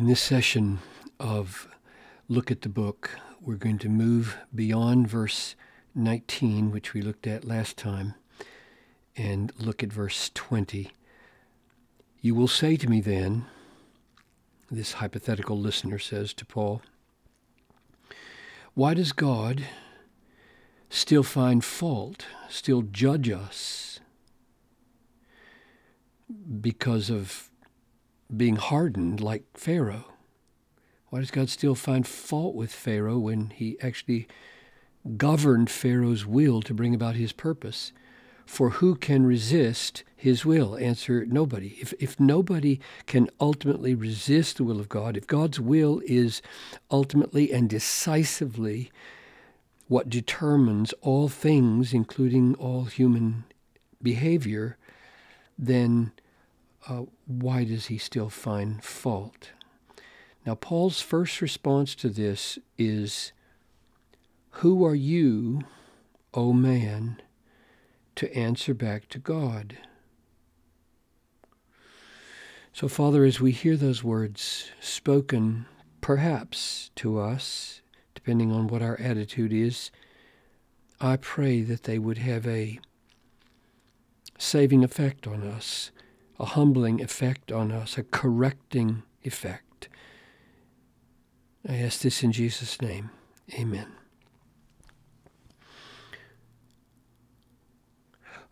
In this session of Look at the Book, we're going to move beyond verse 19, which we looked at last time, and look at verse 20. You will say to me then, this hypothetical listener says to Paul, why does God still find fault, still judge us because of being hardened like Pharaoh? Why does God still find fault with Pharaoh when he actually governed Pharaoh's will to bring about his purpose? For who can resist his will? Answer nobody. If, if nobody can ultimately resist the will of God, if God's will is ultimately and decisively what determines all things, including all human behavior, then uh, why does he still find fault? Now, Paul's first response to this is Who are you, O man, to answer back to God? So, Father, as we hear those words spoken, perhaps to us, depending on what our attitude is, I pray that they would have a saving effect on us a humbling effect on us, a correcting effect. I ask this in Jesus' name. Amen.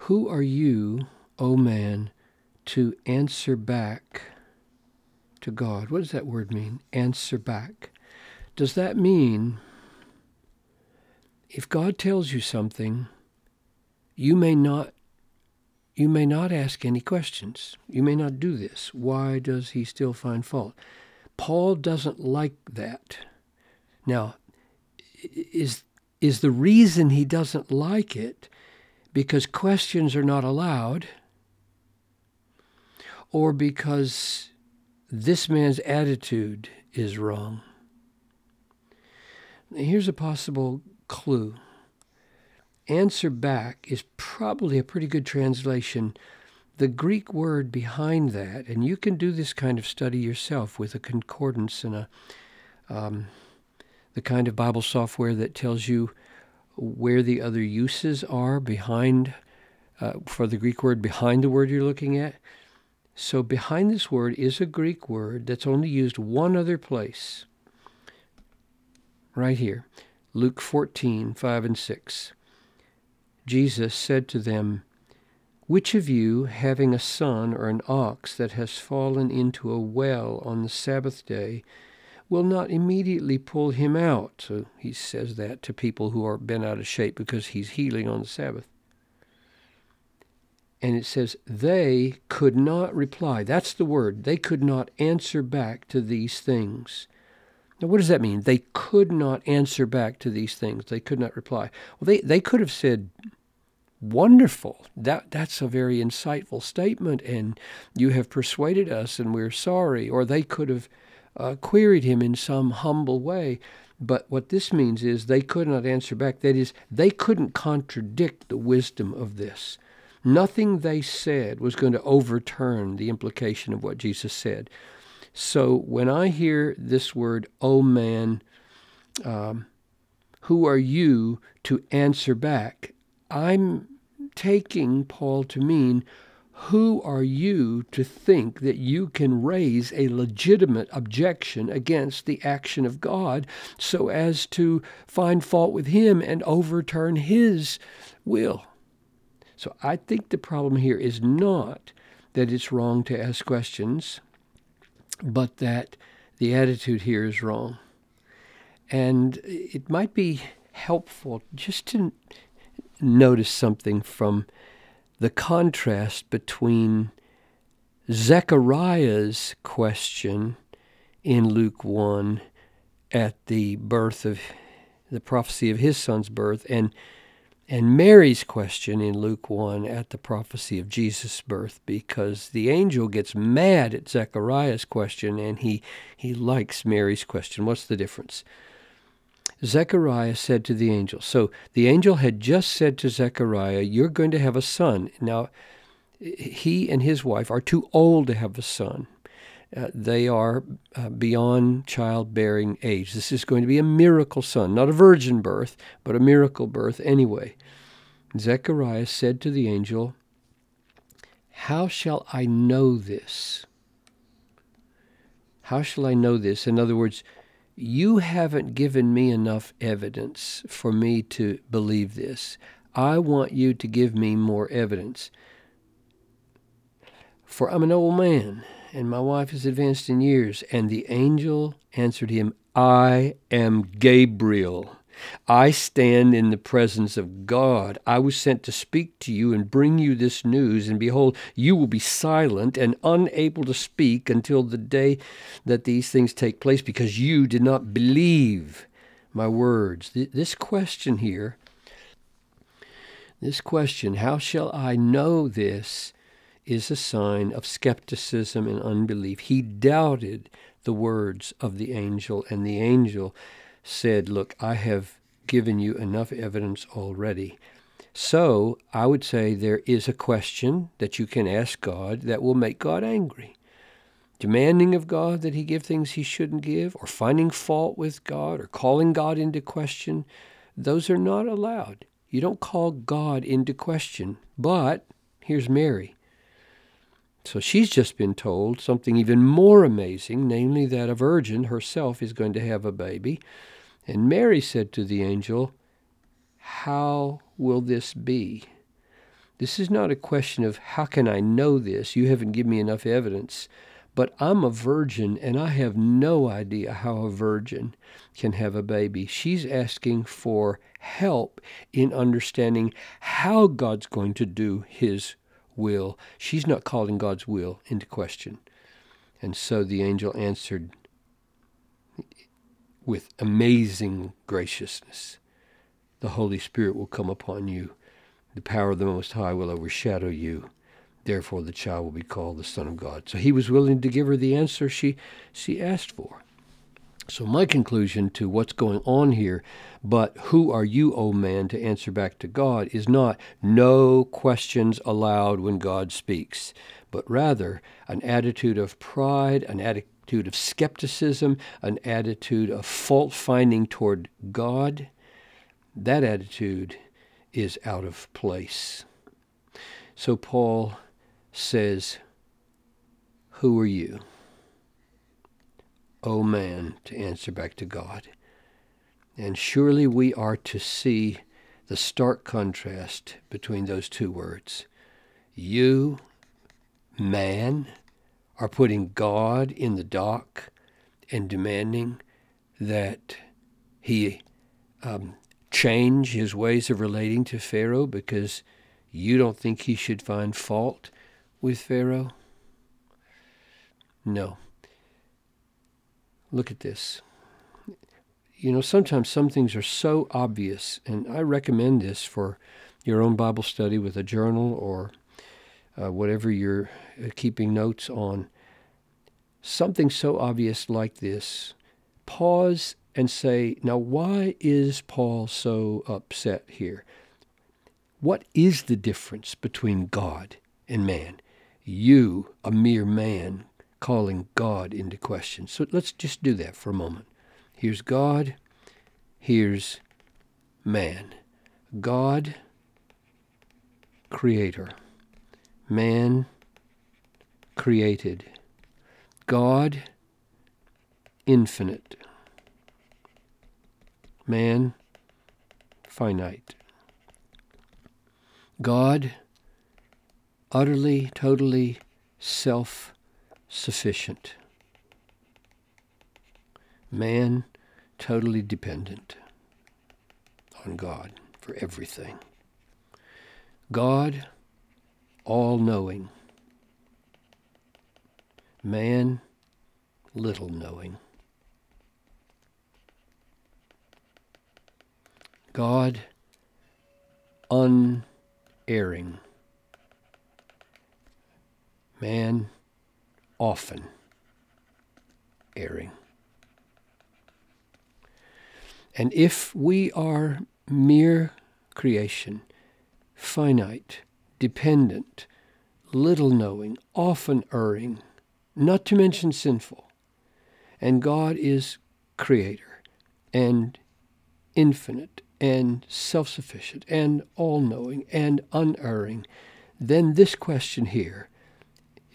Who are you, O oh man, to answer back to God? What does that word mean? Answer back. Does that mean if God tells you something, you may not you may not ask any questions. You may not do this. Why does he still find fault? Paul doesn't like that. Now, is, is the reason he doesn't like it because questions are not allowed or because this man's attitude is wrong? Here's a possible clue answer back is probably a pretty good translation. The Greek word behind that, and you can do this kind of study yourself with a concordance and a um, the kind of Bible software that tells you where the other uses are behind uh, for the Greek word behind the word you're looking at. So behind this word is a Greek word that's only used one other place. Right here, Luke 14, 5 and 6. Jesus said to them, Which of you, having a son or an ox that has fallen into a well on the Sabbath day, will not immediately pull him out? So he says that to people who are bent out of shape because he's healing on the Sabbath. And it says, they could not reply. That's the word. They could not answer back to these things. Now, what does that mean? They could not answer back to these things. They could not reply. Well, they, they could have said, wonderful. That that's a very insightful statement, and you have persuaded us, and we're sorry. Or they could have uh, queried him in some humble way. But what this means is they could not answer back. That is, they couldn't contradict the wisdom of this. Nothing they said was going to overturn the implication of what Jesus said. So when I hear this word, oh man, um, who are you to answer back? I'm taking Paul to mean who are you to think that you can raise a legitimate objection against the action of God so as to find fault with Him and overturn His will? So I think the problem here is not that it's wrong to ask questions, but that the attitude here is wrong. And it might be helpful just to notice something from the contrast between Zechariah's question in Luke 1 at the birth of the prophecy of his son's birth and and Mary's question in Luke 1 at the prophecy of Jesus' birth because the angel gets mad at Zechariah's question and he he likes Mary's question. What's the difference? Zechariah said to the angel. So the angel had just said to Zechariah, You're going to have a son. Now, he and his wife are too old to have a son. uh, they are uh, beyond childbearing age. This is going to be a miracle son, not a virgin birth, but a miracle birth anyway. Zechariah said to the angel, How shall I know this? How shall I know this? In other words, you haven't given me enough evidence for me to believe this. I want you to give me more evidence. For I'm an old man, and my wife is advanced in years. And the angel answered him, I am Gabriel. I stand in the presence of God. I was sent to speak to you and bring you this news. And behold, you will be silent and unable to speak until the day that these things take place because you did not believe my words. This question here, this question, how shall I know this, is a sign of skepticism and unbelief. He doubted the words of the angel, and the angel said, Look, I have given you enough evidence already. So I would say there is a question that you can ask God that will make God angry. Demanding of God that he give things he shouldn't give, or finding fault with God, or calling God into question, those are not allowed. You don't call God into question. But here's Mary. So she's just been told something even more amazing, namely that a virgin herself is going to have a baby. And Mary said to the angel, How will this be? This is not a question of how can I know this? You haven't given me enough evidence. But I'm a virgin and I have no idea how a virgin can have a baby. She's asking for help in understanding how God's going to do his will. She's not calling God's will into question. And so the angel answered, with amazing graciousness. The Holy Spirit will come upon you. The power of the Most High will overshadow you. Therefore, the child will be called the Son of God. So he was willing to give her the answer she, she asked for. So, my conclusion to what's going on here, but who are you, O man, to answer back to God, is not no questions allowed when God speaks, but rather an attitude of pride, an attitude of skepticism, an attitude of fault finding toward God, that attitude is out of place. So Paul says, Who are you? O oh man, to answer back to God. And surely we are to see the stark contrast between those two words. You, man, are putting God in the dock and demanding that he um, change his ways of relating to Pharaoh because you don't think he should find fault with Pharaoh? No. Look at this. You know, sometimes some things are so obvious, and I recommend this for your own Bible study with a journal or uh, whatever you're uh, keeping notes on, something so obvious like this, pause and say, now, why is Paul so upset here? What is the difference between God and man? You, a mere man, calling God into question. So let's just do that for a moment. Here's God, here's man. God, creator man created, God infinite, man finite. God utterly, totally self sufficient. Man totally dependent on God for everything. God all knowing, man little knowing. God unerring, man often erring. And if we are mere creation, finite, dependent, little knowing, often erring, not to mention sinful. And God is creator and infinite and self sufficient and all knowing and unerring, then this question here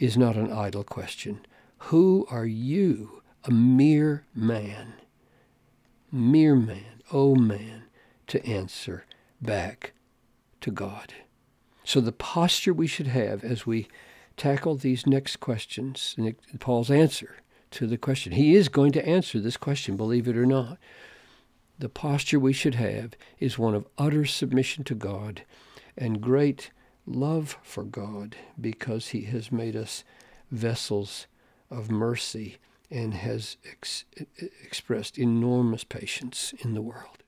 is not an idle question. Who are you, a mere man? Mere man, oh man, to answer back to God. So the posture we should have as we tackle these next questions, Paul's answer to the question, he is going to answer this question, believe it or not. The posture we should have is one of utter submission to God and great love for God because he has made us vessels of mercy and has ex- expressed enormous patience in the world.